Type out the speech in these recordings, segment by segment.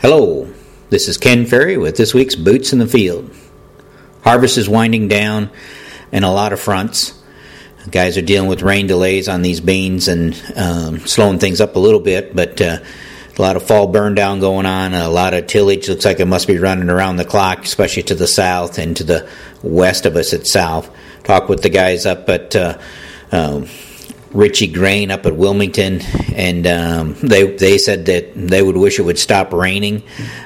Hello, this is Ken Ferrie with this week's Boots in the Field. Harvest is winding down in a lot of fronts. Guys are dealing with rain delays on these beans and um, slowing things up a little bit, but uh, a lot of fall burn down going on, a lot of tillage. Looks like it must be running around the clock, especially to the south and to the west of us at south. Talk with the guys up at uh, um, Ritchie Grain up at Wilmington, and um, they they said that they would wish it would stop raining.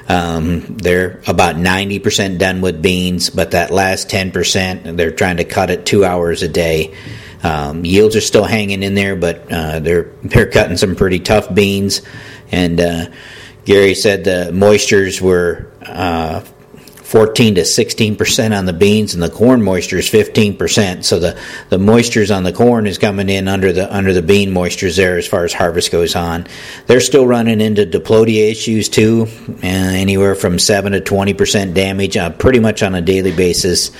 Um, they're about ninety percent done with beans, but that last ten percent, they're trying to cut it two hours a day. Um, yields are still hanging in there, but uh, they're they're cutting some pretty tough beans, and uh, Gary said the moistures were uh, 14 to 16 percent on the beans, and the corn moisture is 15 percent. So the the moistures on the corn is coming in under the under the bean moistures there as far as harvest goes on. They're still running into diplodia issues too, anywhere from seven to 20 percent damage, uh, pretty much on a daily basis.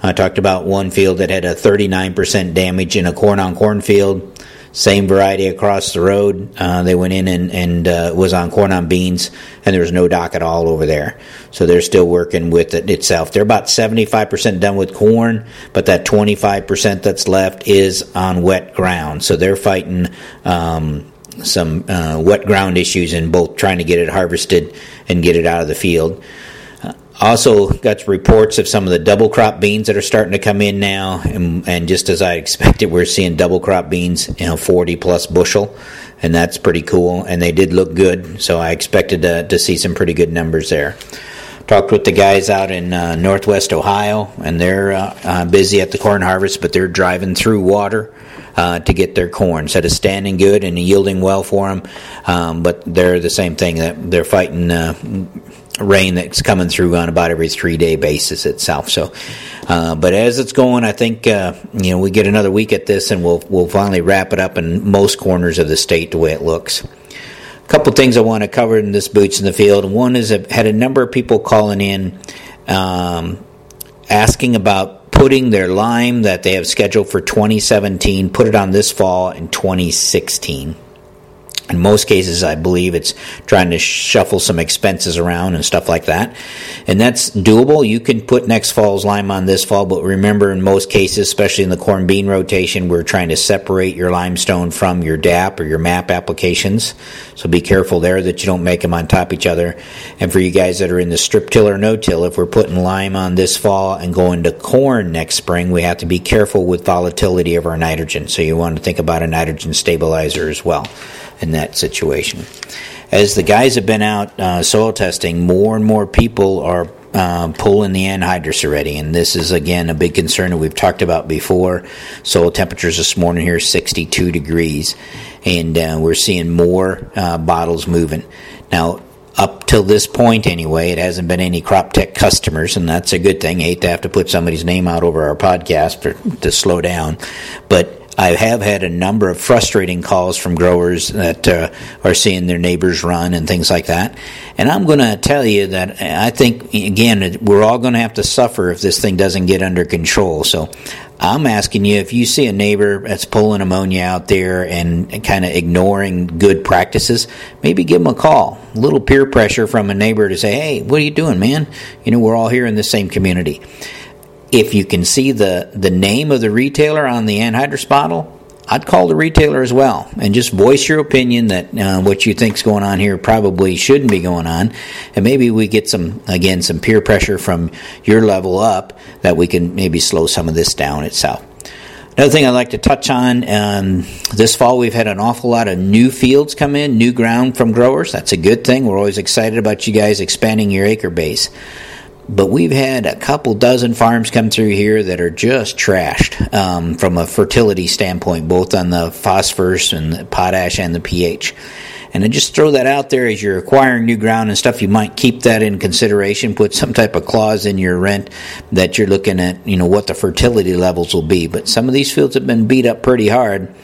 I talked about one field that had a 39 percent damage in a corn on corn field same variety across the road. Uh, they went in and, and uh, was on corn on beans, and there was no dock at all over there. So they're still working with it itself. They're about 75% done with corn, but that 25% that's left is on wet ground. So they're fighting um, some uh, wet ground issues in both trying to get it harvested and get it out of the field. Also, got reports of some of the double crop beans that are starting to come in now, and, and, just as I expected, we're seeing double crop beans, you know, 40 plus bushel, and that's pretty cool. And they did look good, so I expected to, to see some pretty good numbers there. Talked with the guys out in uh, Northwest Ohio, and they're uh, uh, busy at the corn harvest, but they're driving through water. Uh, to get their corn. Instead of standing good and yielding well for them, um, but they're the same thing that they're fighting uh, rain that's coming through on about every three day basis itself. So, uh, but as it's going, I think uh, you know we get another week at this, and we'll we'll finally wrap it up in most corners of the state the way it looks. A couple things I want to cover in this boots in the field. One is I've had a number of people calling in um, asking about putting their lime that they have scheduled for 2017, put it on this fall in 2016. In most cases, I believe it's trying to shuffle some expenses around and stuff like that. And that's doable. You can put next fall's lime on this fall, but remember, in most cases, especially in the corn bean rotation, we're trying to separate your limestone from your DAP or your MAP applications. So be careful there that you don't make them on top of each other. And for you guys that are in the strip till or no till, if we're putting lime on this fall and going to corn next spring, we have to be careful with volatility of our nitrogen. So you want to think about a nitrogen stabilizer as well in that situation. As the guys have been out uh, soil testing, more and more people are uh, pulling the anhydrous already, and this is again a big concern that we've talked about before. Soil temperatures this morning here 62 degrees, and uh, we're seeing more uh, bottles moving. Now, up till this point anyway, it hasn't been any crop tech customers, and that's a good thing. I hate to have to put somebody's name out over our podcast for, to slow down, but I have had a number of frustrating calls from growers that uh, are seeing their neighbors run and things like that. And I'm going to tell you that I think, again, we're all going to have to suffer if this thing doesn't get under control. So I'm asking you if you see a neighbor that's pulling ammonia out there and, kind of ignoring good practices, maybe give them a call. A little peer pressure from a neighbor to say, hey, what are you doing, man? You know, we're all here in the same community if you can see the, the name of the retailer on the anhydrous bottle, I'd call the retailer as well and just voice your opinion that uh, what you think's going on here probably shouldn't be going on, and maybe we get some again some peer pressure from your level up that we can maybe slow some of this down itself. Another thing I'd like to touch on um, this fall, we've had an awful lot of new fields come in, new ground from growers. That's a good thing. We're always excited about you guys expanding your acre base but we've had a couple dozen farms come through here that are just trashed um, from a fertility standpoint, both on the phosphorus and the potash and the pH. And I just throw that out there as you're acquiring new ground and stuff. You might keep that in consideration. Put some type of clause in your rent that you're looking at, you know, what the fertility levels will be. But some of these fields have been beat up pretty hard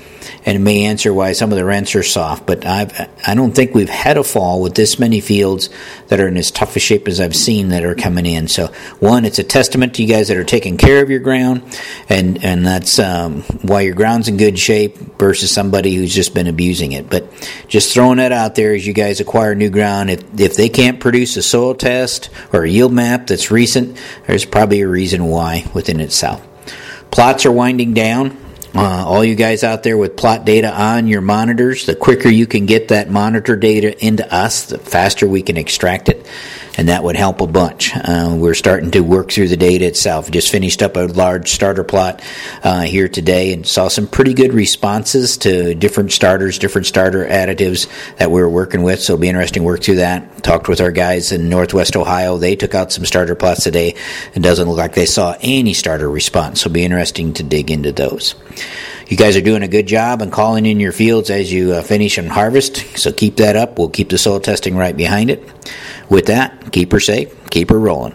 and it may answer why some of the rents are soft. But I've, I don't think we've had a fall with this many fields that are in as tough a shape as I've seen that are coming in. So, one, it's a testament to you guys that are taking care of your ground, and, and that's um, why your ground's in good shape versus somebody who's just been abusing it. But just throwing that out there as you guys acquire new ground, if, if they can't produce a soil test or a yield map that's recent, there's probably a reason why within itself. Plots are winding down. Uh, all you guys out there with plot data on your monitors, the quicker you can get that monitor data into us, the faster we can extract it and that would help a bunch. Uh, we're starting to work through the data itself. Just finished up a large starter plot uh, here today and saw some pretty good responses to different starters, different starter additives that we are working with. So it'll be interesting to work through that. Talked with our guys in Northwest Ohio. They took out some starter plots today. It doesn't look like they saw any starter response. So it'll be interesting to dig into those. You guys are doing a good job and calling in your fields as you uh, finish and harvest. So keep that up. We'll keep the soil testing right behind it. With that, keep her safe, keep her rolling.